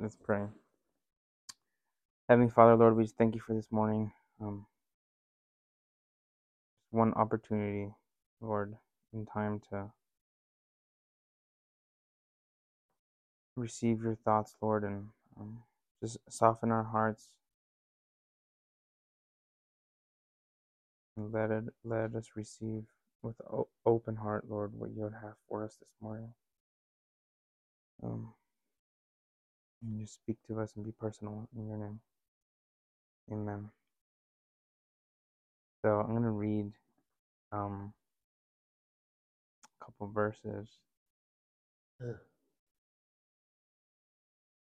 let's pray. Heavenly Father, Lord, we just thank you for this morning. Um, one opportunity, Lord, in time to receive your thoughts, Lord, and um, just soften our hearts. Let it let us receive with open heart, Lord, what you would have for us this morning. Um, and just speak to us and be personal in your name. Amen. So I'm gonna read um, a couple verses,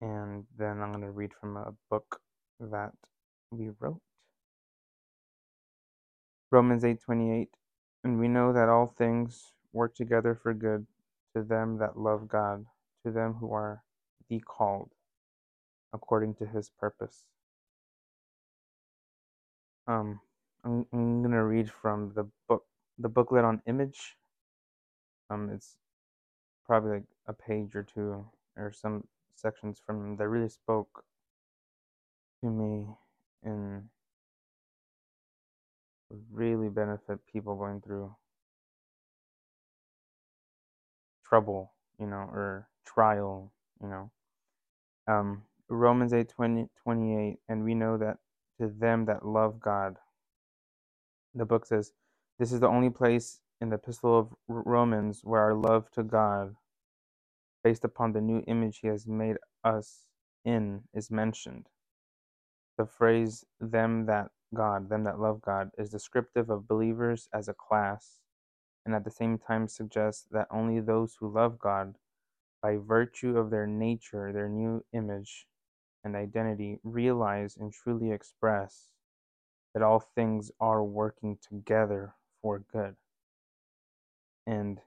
and then I'm gonna read from a book that we wrote. Romans 8:28 And we know that all things work together for good to them that love God, to them who are the called according to his purpose. Um I'm, I'm going to read from the book the booklet on image. Um it's probably like a page or two or some sections from that really spoke to me and really benefit people going through trouble, you know, or trial, you know. Um, Romans 8 20, 28, and we know that to them that love God, the book says, this is the only place in the Epistle of Romans where our love to God, based upon the new image He has made us in, is mentioned. The phrase them that God, them that love God, is descriptive of believers as a class, and at the same time suggests that only those who love God, by virtue of their nature, their new image and identity, realize and truly express that all things are working together for good. And,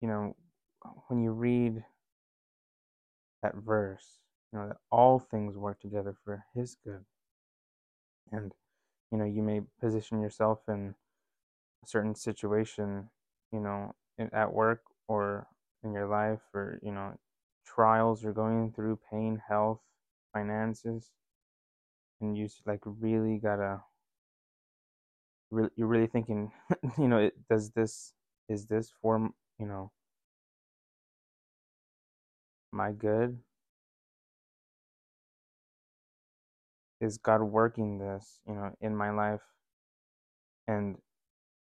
you know, when you read that verse, you know, that all things work together for His good. And, you know, you may position yourself in a certain situation, you know, at work or in your life or, you know, trials you're going through, pain, health, finances, and you like really gotta, re- you're really thinking, you know, it, does this, is this for, you know, my good? is God working this, you know, in my life? And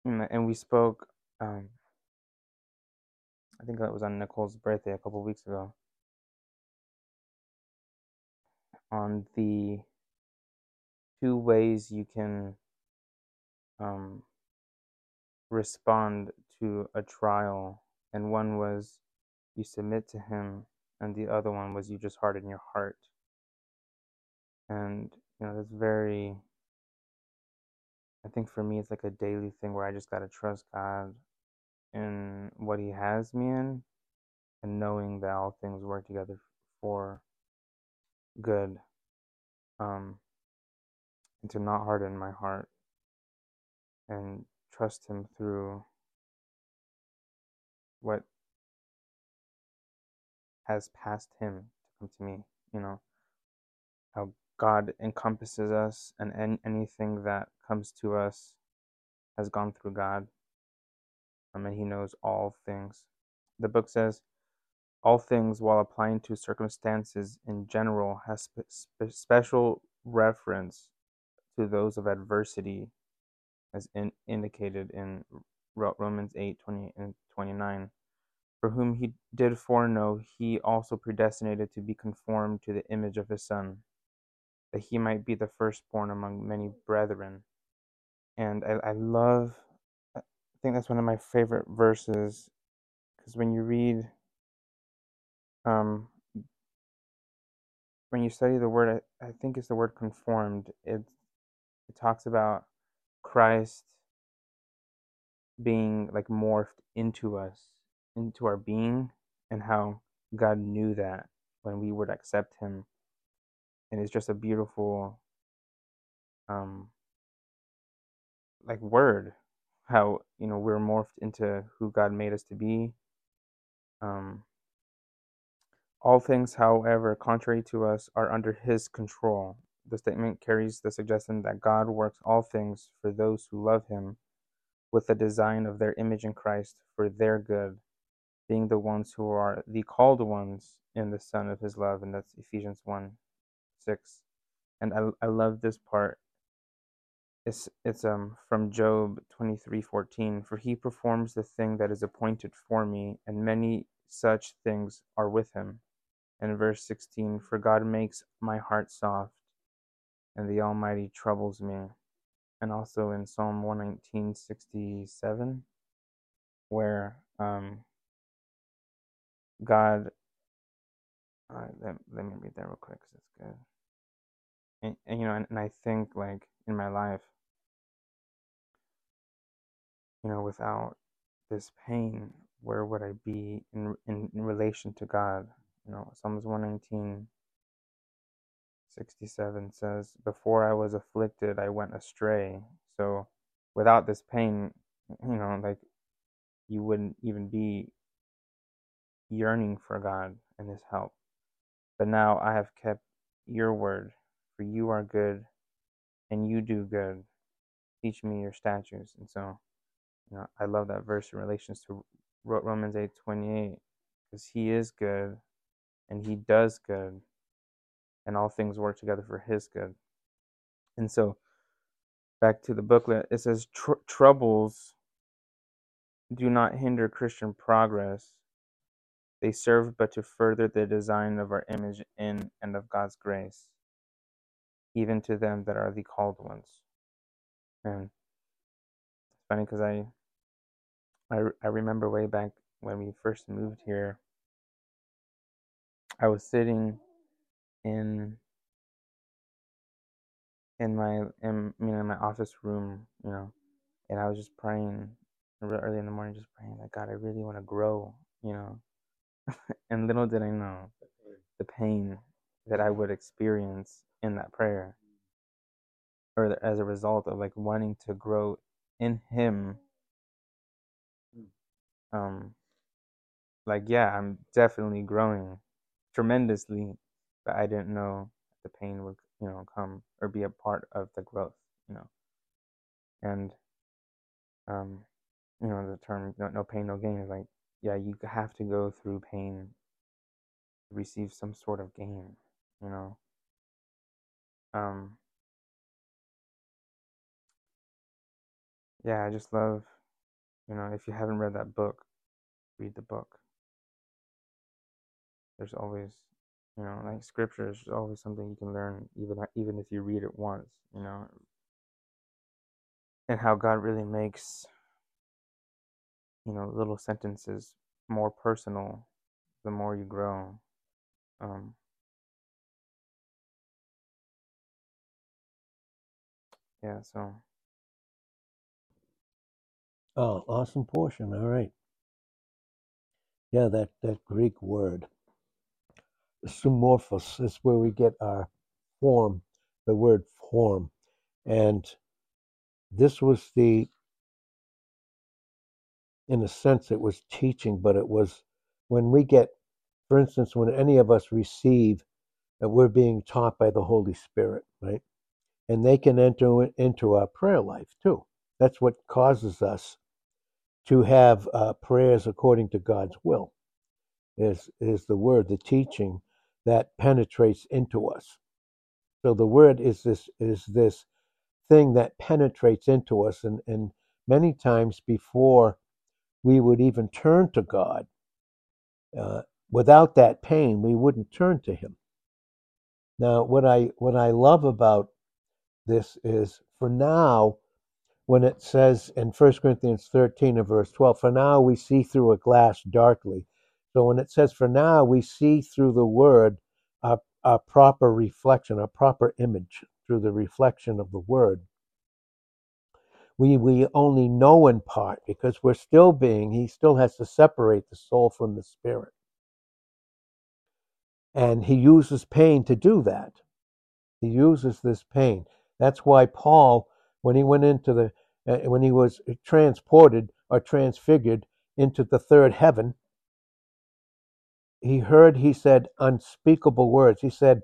and we spoke. Um, I think that was on Nicole's birthday a couple weeks ago. On the two ways you can um, respond to a trial, and one was you submit to Him, and the other one was you just harden your heart. And you know, that's very I think for me, it's like a daily thing where I just got to trust God in what He has me in and knowing that all things work together for good. Um, and to not harden my heart and trust Him through what has passed Him to come to me. You know, how God encompasses us, and any, anything that comes to us has gone through God. Um, and He knows all things. The book says, all things, while applying to circumstances in general, has spe- spe- special reference to those of adversity, as in, indicated in Romans 8 20 and 29. For whom he did foreknow, he also predestinated to be conformed to the image of his Son that he might be the firstborn among many brethren. And I, I love, I think that's one of my favorite verses, because when you read, um, when you study the word, I, I think it's the word conformed. It it talks about Christ being like morphed into us, into our being, and how God knew that when we would accept Him and it's just a beautiful um like word how you know we're morphed into who god made us to be um All things, however, contrary to us, are under his control. The statement carries the suggestion that God works all things for those who love him with the design of their image in Christ for their good, being the ones who are the called ones in the Son of his love, and that's Ephesians 1 6. And I, I love this part. It's, it's um from Job twenty three fourteen. For he performs the thing that is appointed for me, and many such things are with him. And verse 16 For God makes my heart soft, and the Almighty troubles me. And also in Psalm 119.67, where um, God, uh, let, let me read that real quick because it's good. And, and, you know, and, and I think like in my life, you know, without this pain, where would I be in, in, in relation to God? You know, Psalms 119, 67 says, Before I was afflicted, I went astray. So without this pain, you know, like you wouldn't even be yearning for God and His help. But now I have kept your word, for you are good and you do good. Teach me your statutes. And so, you know, I love that verse in relation to Romans 8 28, because He is good and He does good and all things work together for his good. And so, back to the booklet, it says Tr- troubles do not hinder Christian progress. They serve but to further the design of our image in and of God's grace, even to them that are the called ones. And it's funny because I, I, I remember way back when we first moved here, I was sitting in in my in you know in my office room, you know, and I was just praying real early in the morning, just praying like God, I really want to grow, you know. and little did I know the pain that I would experience in that prayer, or as a result of like wanting to grow in Him. Um, like yeah, I'm definitely growing tremendously but I didn't know the pain would, you know, come or be a part of the growth, you know. And, um, you know, the term no, no pain, no gain is like, yeah, you have to go through pain to receive some sort of gain, you know. Um, yeah, I just love, you know, if you haven't read that book, read the book. There's always you know, like scripture is always something you can learn, even even if you read it once. You know, and how God really makes you know little sentences more personal the more you grow. Um, yeah, so. Oh, awesome portion. All right. Yeah, that, that Greek word zoomorphos is where we get our form, the word form. And this was the, in a sense, it was teaching, but it was when we get, for instance, when any of us receive that we're being taught by the Holy Spirit, right? And they can enter into our prayer life too. That's what causes us to have uh, prayers according to God's will. Is is the word, the teaching that penetrates into us. So the word is this is this thing that penetrates into us, and, and many times before we would even turn to God, uh, without that pain, we wouldn't turn to Him. Now, what I what I love about this is for now, when it says in 1 Corinthians 13 and verse 12, for now we see through a glass darkly, so when it says, for now we see through the word a, a proper reflection, a proper image through the reflection of the word, we, we only know in part because we're still being, he still has to separate the soul from the spirit. And he uses pain to do that. He uses this pain. That's why Paul, when he went into the, uh, when he was transported or transfigured into the third heaven, he heard, he said, unspeakable words. He said,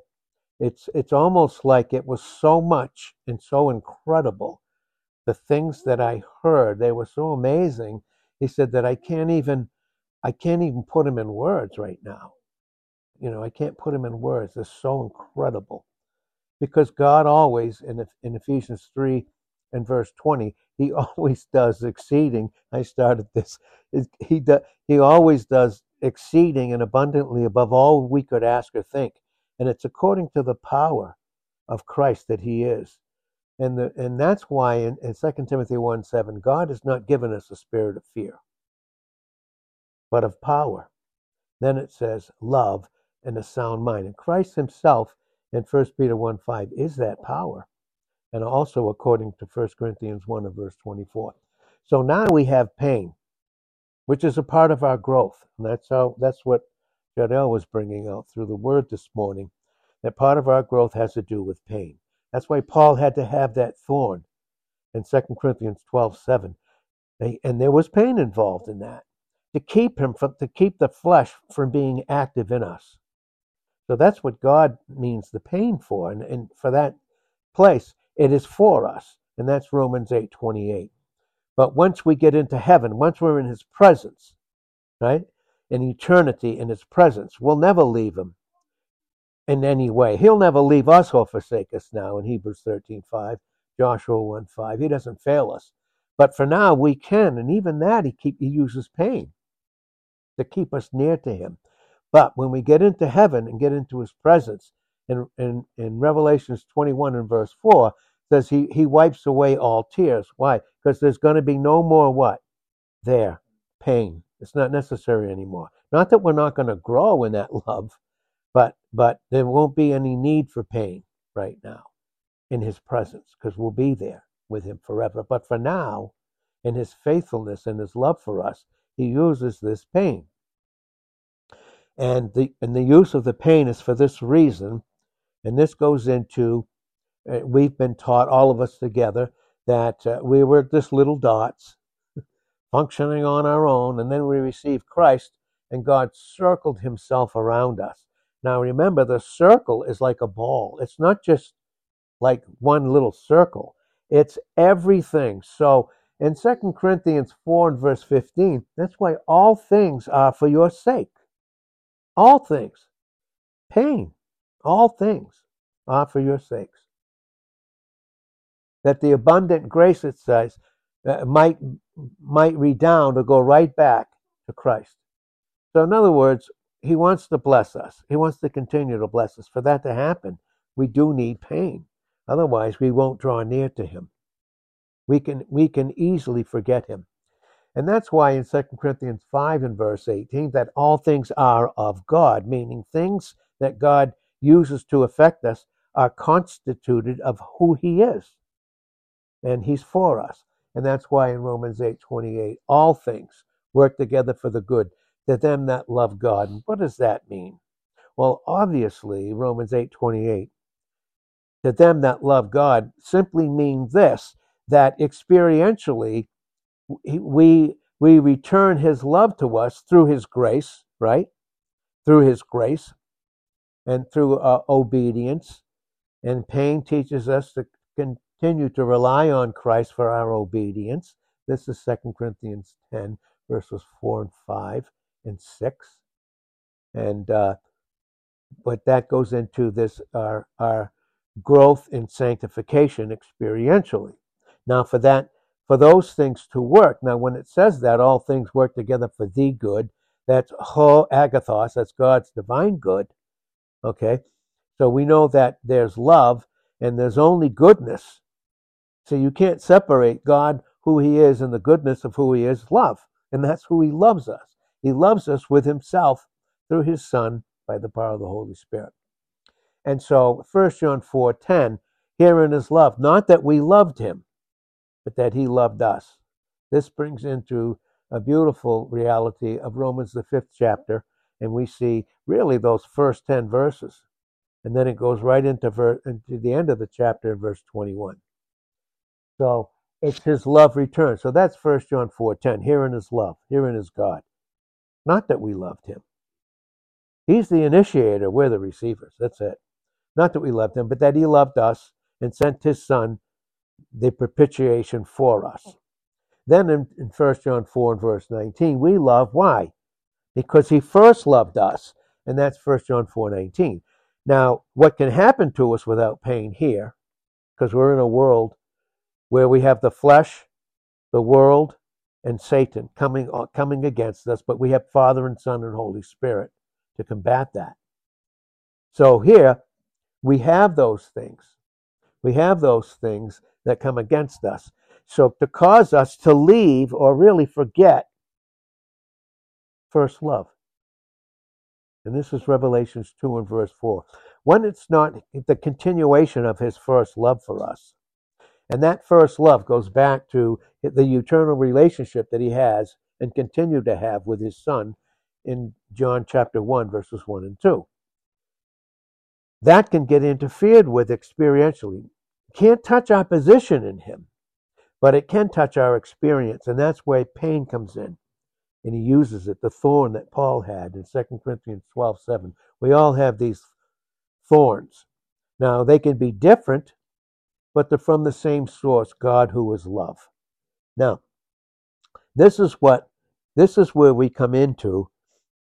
it's, it's almost like it was so much and so incredible. The things that I heard, they were so amazing. He said that I can't even, I can't even put them in words right now. You know, I can't put them in words. They're so incredible. Because God always, in, in Ephesians 3 and verse 20, he always does exceeding. I started this. He, do, he always does exceeding and abundantly above all we could ask or think. And it's according to the power of Christ that he is. And, the, and that's why in, in 2 Timothy 1 7, God has not given us a spirit of fear, but of power. Then it says, love and a sound mind. And Christ himself in 1 Peter 1 5 is that power. And also according to 1 Corinthians 1 and verse 24. So now we have pain, which is a part of our growth. And that's how that's what Jadel was bringing out through the word this morning, that part of our growth has to do with pain. That's why Paul had to have that thorn in 2 Corinthians 12 7. And there was pain involved in that to keep him from to keep the flesh from being active in us. So that's what God means the pain for. And, and for that place, it is for us. And that's Romans eight twenty eight. But once we get into heaven, once we're in his presence, right? In eternity in his presence, we'll never leave him in any way. He'll never leave us or forsake us now in Hebrews 13 5, Joshua 1 5. He doesn't fail us. But for now, we can. And even that, he, keep, he uses pain to keep us near to him. But when we get into heaven and get into his presence, in, in, in Revelations 21 and verse 4, says he, he wipes away all tears. Why? Because there's going to be no more what? There. Pain. It's not necessary anymore. Not that we're not going to grow in that love, but but there won't be any need for pain right now in his presence because we'll be there with him forever. But for now, in his faithfulness and his love for us, he uses this pain. And the and the use of the pain is for this reason, and this goes into uh, we've been taught all of us together that uh, we were just little dots functioning on our own, and then we received Christ, and God circled Himself around us now remember, the circle is like a ball. It's not just like one little circle. It's everything. So in 2 Corinthians 4 and verse 15, that's why all things are for your sake. All things. Pain. All things are for your sakes. That the abundant grace, it says, uh, might, might redound or go right back to Christ. So, in other words, he wants to bless us. He wants to continue to bless us. For that to happen, we do need pain. Otherwise, we won't draw near to him. We can we can easily forget him. And that's why in 2 Corinthians 5 and verse 18 that all things are of God, meaning things that God uses to affect us are constituted of who he is. And he's for us. And that's why in Romans 8:28 all things work together for the good to them that love God. And what does that mean? Well, obviously, Romans 8:28 to them that love God simply means this that experientially we we return his love to us through his grace, right? Through his grace and through uh, obedience. And pain teaches us to continue to rely on Christ for our obedience. This is 2 Corinthians 10, verses 4 and 5 and six, and uh, but that goes into this our our growth in sanctification experientially. Now, for that, for those things to work, now when it says that all things work together for the good, that's ho agathos, that's God's divine good. Okay, so we know that there's love and there's only goodness. So you can't separate God, who He is, and the goodness of who He is, love, and that's who He loves us. He loves us with himself through his Son by the power of the Holy Spirit. And so 1 John 4:10, herein is love, not that we loved him, but that he loved us. This brings into a beautiful reality of Romans the fifth chapter, and we see really those first 10 verses. And then it goes right into, ver- into the end of the chapter in verse 21. So it's his love return. So that's 1 John 4:10. Herein is love. Herein is God. Not that we loved him, He's the initiator, we're the receivers. That's it. Not that we loved him, but that he loved us and sent his son, the propitiation for us. Then in, in 1 John 4 and verse 19, we love. Why? Because he first loved us. And that's 1 John 4 19. Now, what can happen to us without pain here, because we're in a world where we have the flesh, the world, and Satan coming, uh, coming against us, but we have Father and Son and Holy Spirit to combat that. So here, we have those things. We have those things that come against us. So to cause us to leave or really forget first love. And this is Revelations 2 and verse 4. When it's not the continuation of his first love for us. And that first love goes back to the eternal relationship that he has and continue to have with his son in John chapter 1, verses 1 and 2. That can get interfered with experientially. Can't touch our position in him, but it can touch our experience, and that's where pain comes in. And he uses it, the thorn that Paul had in 2 Corinthians 12 7. We all have these thorns. Now, they can be different, but they're from the same source, God who is love. Now, this is what this is where we come into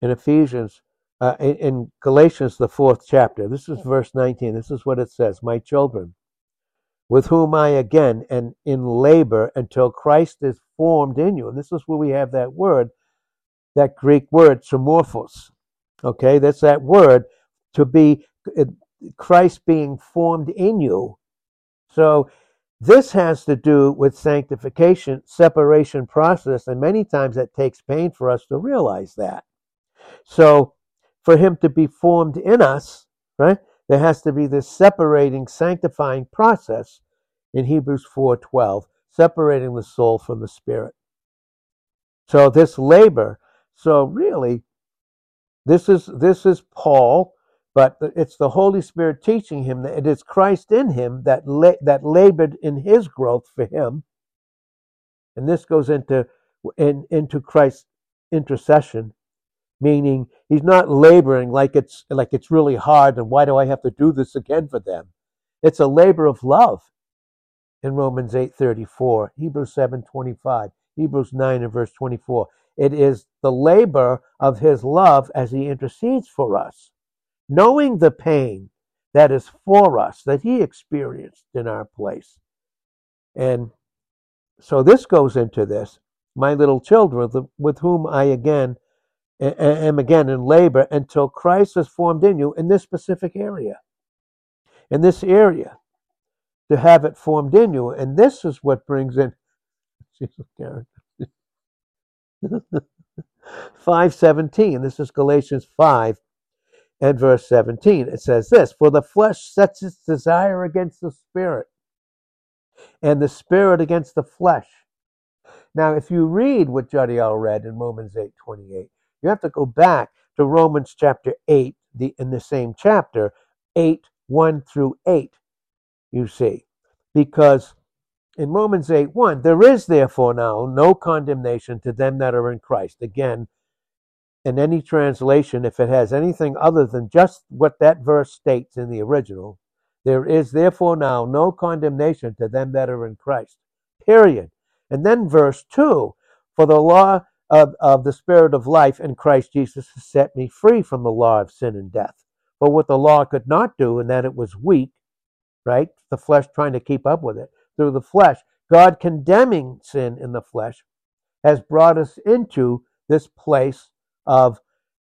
in Ephesians, uh, in, in Galatians, the fourth chapter. This is verse 19. This is what it says My children, with whom I again am in labor until Christ is formed in you. And this is where we have that word, that Greek word, somorphos. Okay, that's that word to be uh, Christ being formed in you. So this has to do with sanctification, separation process, and many times it takes pain for us to realize that. So, for him to be formed in us, right, there has to be this separating, sanctifying process in Hebrews 4:12, separating the soul from the spirit. So this labor, so really, this is this is Paul, but it's the Holy Spirit teaching him that it is Christ in him that la- that labored in his growth for him, and this goes into in, into Christ's intercession meaning he's not laboring like it's like it's really hard and why do I have to do this again for them? It's a labor of love in Romans 8:34, Hebrews 7:25, Hebrews 9 and verse 24. It is the labor of his love as he intercedes for us, knowing the pain that is for us that he experienced in our place. And so this goes into this, my little children with whom I again am again in labor until Christ is formed in you in this specific area. In this area, to have it formed in you. And this is what brings in 517. This is Galatians 5 and verse 17. It says this For the flesh sets its desire against the spirit, and the spirit against the flesh. Now, if you read what Jadiel read in Romans 8 28, you have to go back to Romans chapter 8, the, in the same chapter, 8, 1 through 8, you see. Because in Romans 8, 1, there is therefore now no condemnation to them that are in Christ. Again, in any translation, if it has anything other than just what that verse states in the original, there is therefore now no condemnation to them that are in Christ. Period. And then verse 2 For the law of, of the Spirit of life in Christ Jesus has set me free from the law of sin and death. But what the law could not do, and that it was weak, right? The flesh trying to keep up with it through the flesh. God condemning sin in the flesh has brought us into this place of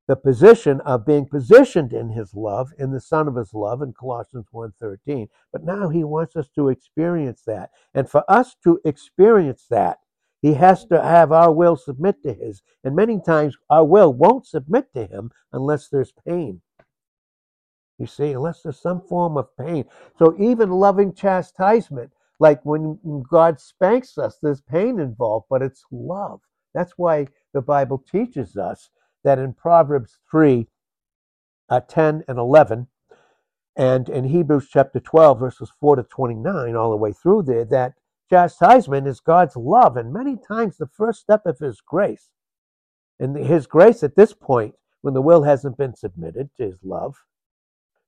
the position of being positioned in his love in the son of his love in colossians 1.13 but now he wants us to experience that and for us to experience that he has to have our will submit to his. And many times our will won't submit to him unless there's pain. You see, unless there's some form of pain. So even loving chastisement, like when God spanks us, there's pain involved, but it's love. That's why the Bible teaches us that in Proverbs 3 uh, 10 and 11, and in Hebrews chapter 12, verses 4 to 29, all the way through there, that chastisement is God's love, and many times the first step of His grace. And His grace at this point, when the will hasn't been submitted to his love,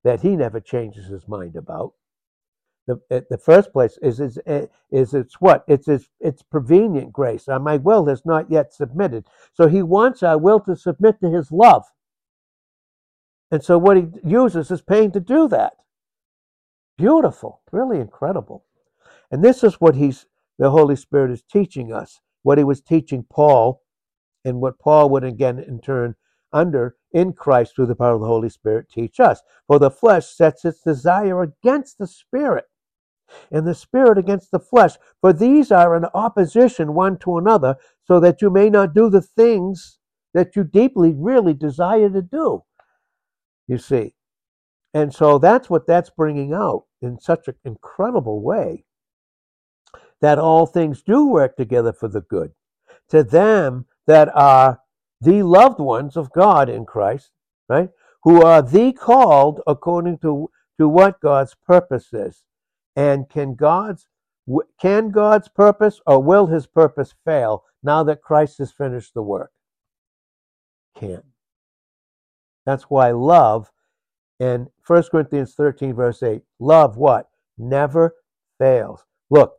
that he never changes his mind about. The, the first place is, is, is it's what? It's, it's, it's prevenient grace. Uh, my will has not yet submitted. So he wants our will to submit to his love. And so what he uses is pain to do that. Beautiful, really incredible. And this is what he's the Holy Spirit is teaching us, what he was teaching Paul, and what Paul would again in turn under in Christ through the power of the Holy Spirit teach us. For the flesh sets its desire against the spirit, and the spirit against the flesh. For these are in opposition one to another, so that you may not do the things that you deeply really desire to do. You see. And so that's what that's bringing out in such an incredible way that all things do work together for the good to them that are the loved ones of God in Christ, right? Who are the called according to, to what God's purpose is. And can God's can God's purpose or will his purpose fail now that Christ has finished the work? Can't. That's why love in 1 Corinthians 13, verse 8, love what? Never fails. Look,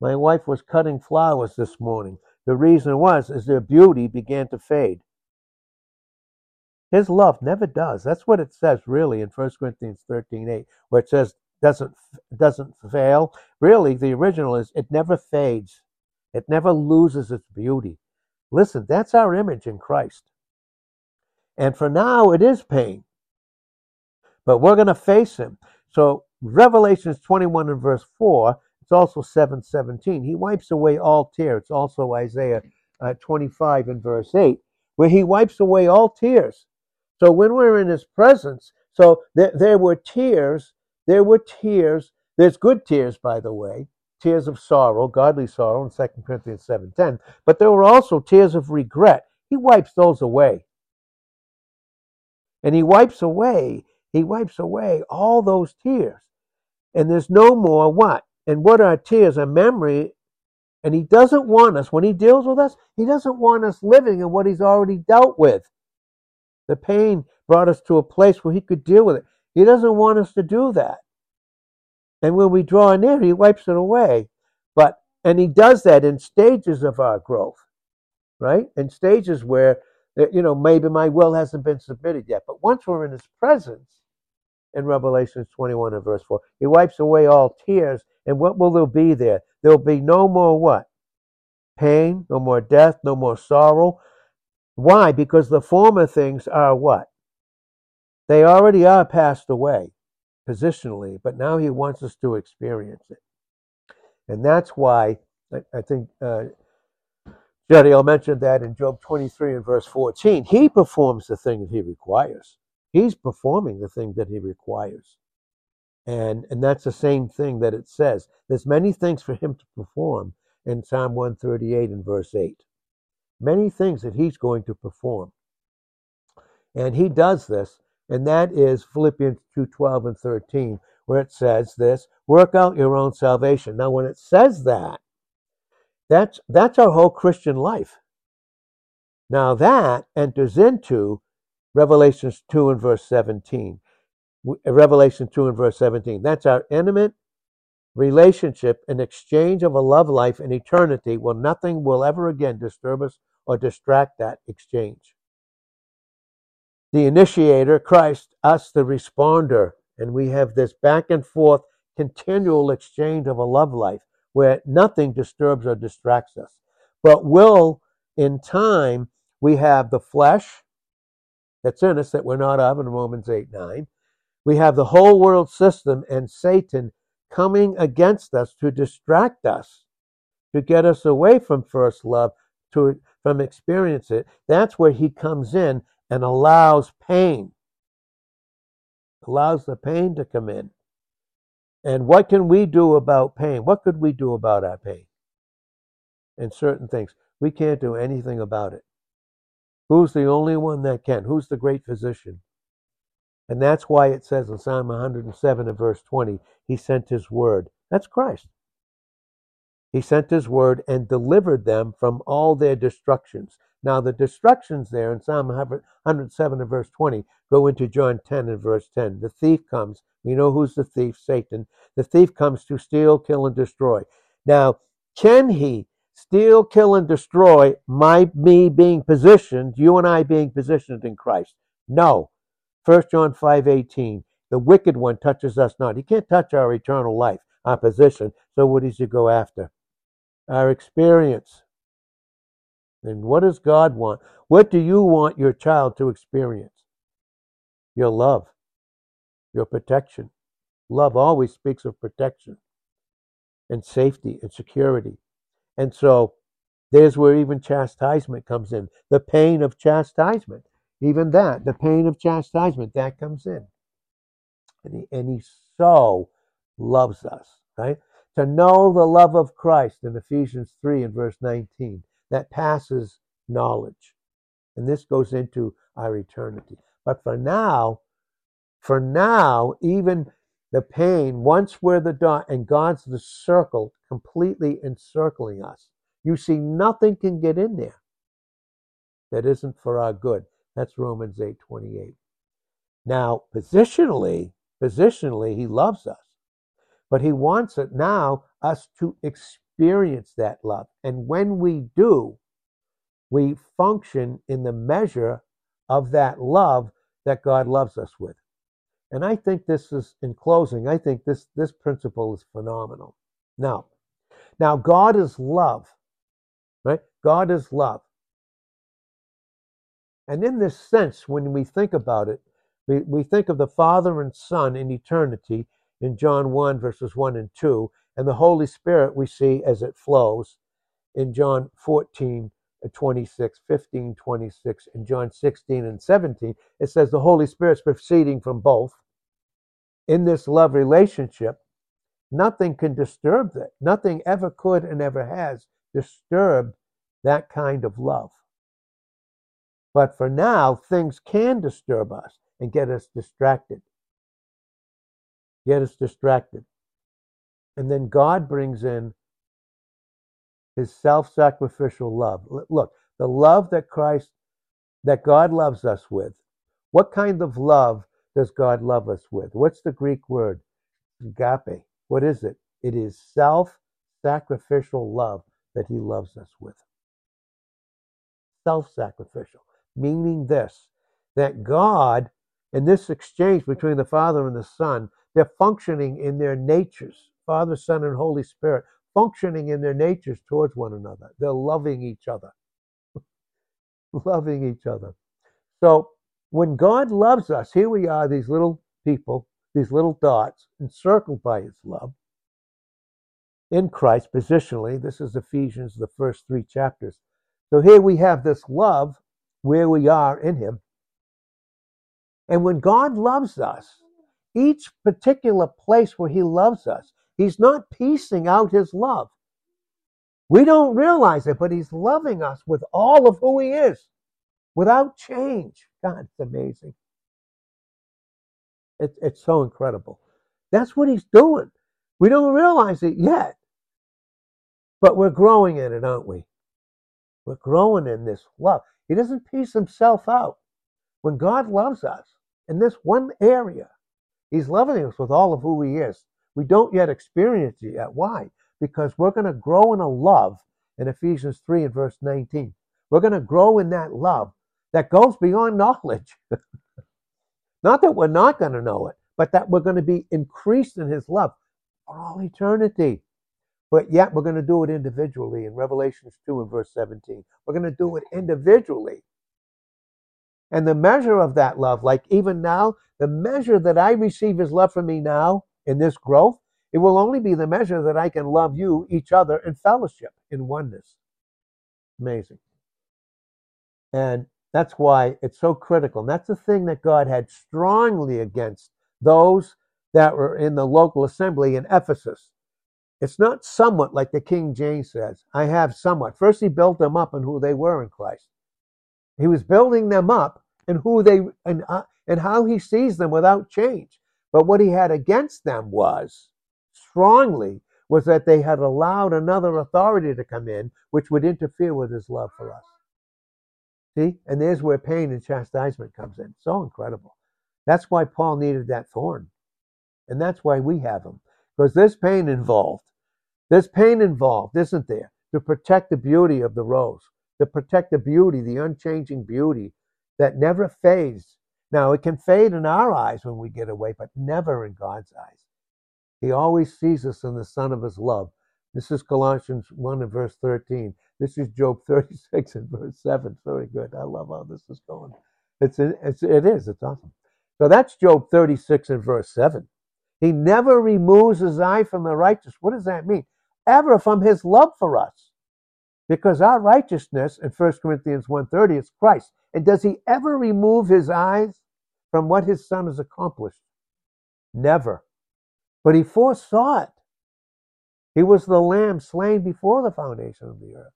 my wife was cutting flowers this morning. The reason was is their beauty began to fade. His love never does. That's what it says really in 1 Corinthians 13, 8, where it says doesn't doesn't fail. Really, the original is it never fades. It never loses its beauty. Listen, that's our image in Christ. And for now it is pain. But we're going to face him. So Revelations 21 and verse 4 it's also 717. He wipes away all tears. It's also Isaiah uh, 25 and verse 8, where he wipes away all tears. So when we're in his presence, so there, there were tears, there were tears. There's good tears, by the way, tears of sorrow, godly sorrow in 2 Corinthians 7.10. But there were also tears of regret. He wipes those away. And he wipes away, he wipes away all those tears. And there's no more what? And what are tears? A memory. And he doesn't want us, when he deals with us, he doesn't want us living in what he's already dealt with. The pain brought us to a place where he could deal with it. He doesn't want us to do that. And when we draw near, he wipes it away. But and he does that in stages of our growth, right? In stages where you know maybe my will hasn't been submitted yet. But once we're in his presence, in Revelation 21 and verse 4, he wipes away all tears and what will there be there? There'll be no more what? Pain, no more death, no more sorrow. Why? Because the former things are what? They already are passed away positionally, but now he wants us to experience it. And that's why I, think uh, Jediel mentioned that in Job 23 and verse 14. He performs the thing that he requires. He's performing the thing that he requires. And, and that's the same thing that it says. There's many things for him to perform in Psalm 138 and verse 8. Many things that he's going to perform. And he does this, and that is Philippians 2 12 and 13, where it says this work out your own salvation. Now, when it says that, that's, that's our whole Christian life. Now, that enters into Revelations 2 and verse 17. Revelation 2 and verse 17. That's our intimate relationship and exchange of a love life in eternity Well, nothing will ever again disturb us or distract that exchange. The initiator, Christ, us, the responder, and we have this back and forth continual exchange of a love life where nothing disturbs or distracts us. But will, in time, we have the flesh that's in us that we're not of in Romans 8 9. We have the whole world system and Satan coming against us to distract us, to get us away from first love, to from experience it. That's where he comes in and allows pain, allows the pain to come in. And what can we do about pain? What could we do about our pain? And certain things. We can't do anything about it. Who's the only one that can? Who's the great physician? And that's why it says in Psalm 107 and verse 20, He sent His word. That's Christ. He sent His word and delivered them from all their destructions. Now, the destructions there in Psalm 107 and verse 20 go into John 10 and verse 10. The thief comes. We know who's the thief, Satan. The thief comes to steal, kill, and destroy. Now, can he steal, kill, and destroy my me being positioned, you and I being positioned in Christ? No. 1 John 5 18. The wicked one touches us not. He can't touch our eternal life, our position. So what does he go after? Our experience. And what does God want? What do you want your child to experience? Your love, your protection. Love always speaks of protection and safety and security. And so there's where even chastisement comes in. The pain of chastisement, even that, the pain of chastisement, that comes in. And he, and he so loves us, right? To know the love of Christ in Ephesians 3 and verse 19 that passes knowledge. And this goes into our eternity. But for now, for now, even the pain, once we're the dot and God's the circle completely encircling us, you see nothing can get in there that isn't for our good. That's Romans 8 28. Now, positionally, positionally, he loves us. But he wants it now, us to experience experience that love. And when we do, we function in the measure of that love that God loves us with. And I think this is, in closing, I think this, this principle is phenomenal. Now, now God is love, right? God is love. And in this sense, when we think about it, we, we think of the Father and Son in eternity in John 1, verses 1 and 2, and the Holy Spirit we see as it flows in John 14, uh, 26, 15, 26, and John 16 and 17. It says the Holy Spirit's proceeding from both. In this love relationship, nothing can disturb that. Nothing ever could and ever has disturbed that kind of love. But for now, things can disturb us and get us distracted. Get us distracted. And then God brings in his self sacrificial love. Look, the love that Christ, that God loves us with. What kind of love does God love us with? What's the Greek word? Agape. What is it? It is self sacrificial love that he loves us with. Self sacrificial, meaning this that God, in this exchange between the Father and the Son, they're functioning in their natures Father, Son, and Holy Spirit functioning in their natures towards one another. They're loving each other. loving each other. So when God loves us, here we are, these little people, these little dots, encircled by his love in Christ positionally. This is Ephesians, the first three chapters. So here we have this love where we are in him. And when God loves us, each particular place where he loves us, He's not piecing out his love. We don't realize it, but he's loving us with all of who he is without change. God, it's amazing. It, it's so incredible. That's what he's doing. We don't realize it yet, but we're growing in it, aren't we? We're growing in this love. He doesn't piece himself out. When God loves us in this one area, he's loving us with all of who he is. We don't yet experience it yet. Why? Because we're going to grow in a love in Ephesians 3 and verse 19. We're going to grow in that love that goes beyond knowledge. not that we're not going to know it, but that we're going to be increased in his love for all eternity. But yet we're going to do it individually in Revelations 2 and verse 17. We're going to do it individually. And the measure of that love, like even now, the measure that I receive his love for me now in this growth, it will only be the measure that I can love you, each other, and fellowship, in oneness. Amazing. And that's why it's so critical. And that's the thing that God had strongly against those that were in the local assembly in Ephesus. It's not somewhat like the King James says. I have somewhat. First, he built them up in who they were in Christ. He was building them up in who they and, uh, and how he sees them without change. But what he had against them was, strongly, was that they had allowed another authority to come in which would interfere with his love for us. See? And there's where pain and chastisement comes in. So incredible. That's why Paul needed that thorn. And that's why we have them. Because there's pain involved. There's pain involved, isn't there? To protect the beauty of the rose, to protect the beauty, the unchanging beauty that never fades. Now, it can fade in our eyes when we get away, but never in God's eyes. He always sees us in the Son of His love. This is Colossians 1 and verse 13. This is Job 36 and verse 7. Very good. I love how this is going. It's, it's, it is. It's awesome. So that's Job 36 and verse 7. He never removes his eye from the righteous. What does that mean? Ever from his love for us. Because our righteousness in 1 Corinthians 1.30 is Christ. And does he ever remove his eyes from what his son has accomplished? Never. But he foresaw it. He was the lamb slain before the foundation of the earth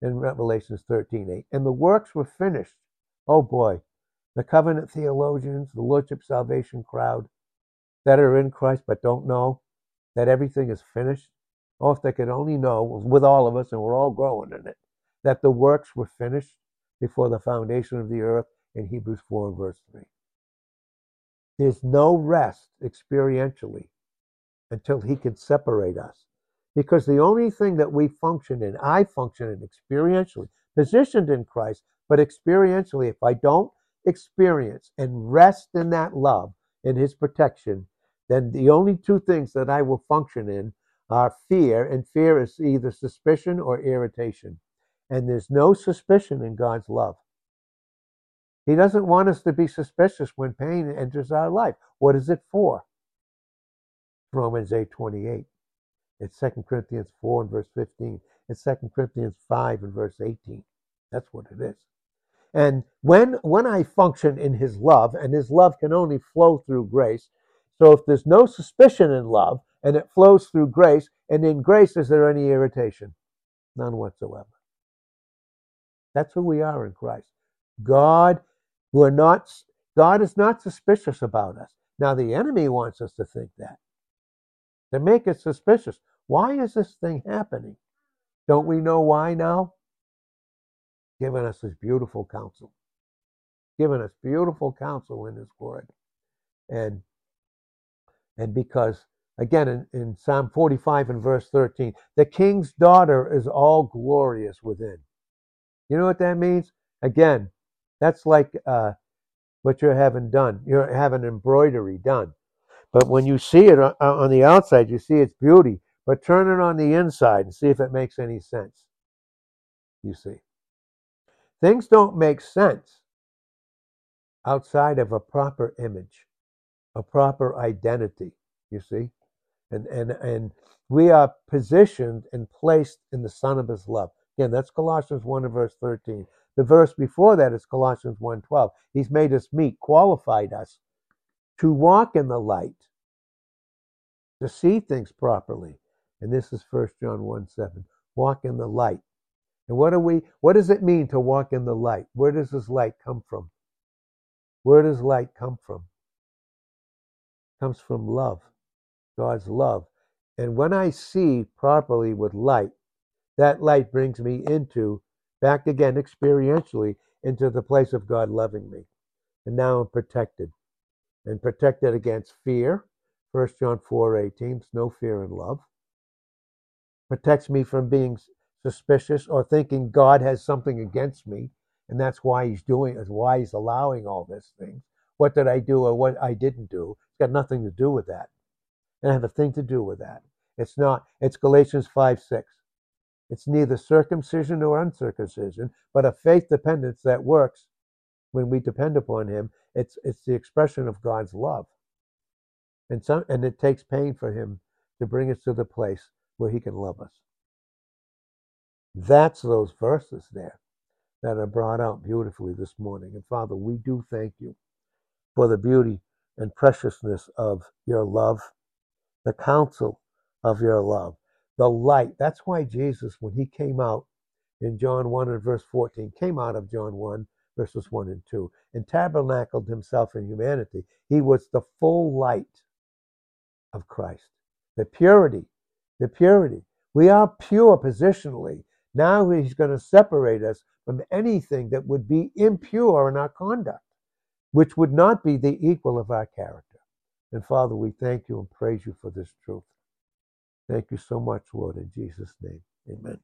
in Revelations 13.8. And the works were finished. Oh boy, the covenant theologians, the Lordship Salvation crowd that are in Christ but don't know that everything is finished. Oh, if they could only know with all of us, and we're all growing in it, that the works were finished before the foundation of the earth in Hebrews 4 and verse 3. There's no rest experientially until he can separate us. Because the only thing that we function in, I function in experientially, positioned in Christ, but experientially, if I don't experience and rest in that love, in his protection, then the only two things that I will function in are fear, and fear is either suspicion or irritation. And there's no suspicion in God's love. He doesn't want us to be suspicious when pain enters our life. What is it for? Romans 8 28. It's 2 Corinthians 4 and verse 15. It's 2 Corinthians 5 and verse 18. That's what it is. And when when I function in his love, and his love can only flow through grace, so if there's no suspicion in love and it flows through grace, and in grace is there any irritation? None whatsoever. That's who we are in Christ. God, we're not God is not suspicious about us. Now the enemy wants us to think that. To make us suspicious. Why is this thing happening? Don't we know why now? Giving us his beautiful counsel. Giving us beautiful counsel in his word. And and because again in, in Psalm 45 and verse 13, the king's daughter is all glorious within. You know what that means? Again, that's like uh, what you're having done. You're having embroidery done. But when you see it on the outside, you see its beauty. But turn it on the inside and see if it makes any sense. You see. Things don't make sense outside of a proper image, a proper identity, you see? And and and we are positioned and placed in the Son of His love. Again, that's Colossians 1 and verse 13. The verse before that is Colossians 1:12. He's made us meet, qualified us to walk in the light, to see things properly. And this is 1 John 1 7. Walk in the light. And what do we what does it mean to walk in the light? Where does this light come from? Where does light come from? It comes from love. God's love. And when I see properly with light, that light brings me into back again experientially into the place of God loving me. And now I'm protected. And protected against fear. 1 John 4 18, no fear in love. Protects me from being suspicious or thinking God has something against me, and that's why He's doing is why He's allowing all this thing. What did I do or what I didn't do? It's got nothing to do with that. And I have a thing to do with that. It's not, it's Galatians 5 6. It's neither circumcision nor uncircumcision, but a faith dependence that works when we depend upon Him. It's, it's the expression of God's love. And, some, and it takes pain for Him to bring us to the place where He can love us. That's those verses there that are brought out beautifully this morning. And Father, we do thank you for the beauty and preciousness of your love, the counsel of your love, the light. That's why Jesus, when he came out in John 1 and verse 14, came out of John 1, verses 1 and 2, and tabernacled himself in humanity. He was the full light of Christ, the purity, the purity. We are pure positionally Now he's going to separate us from anything that would be impure in our conduct, which would not be the equal of our character. And Father, we thank you and praise you for this truth. Thank you so much, Lord, in Jesus' name. Amen.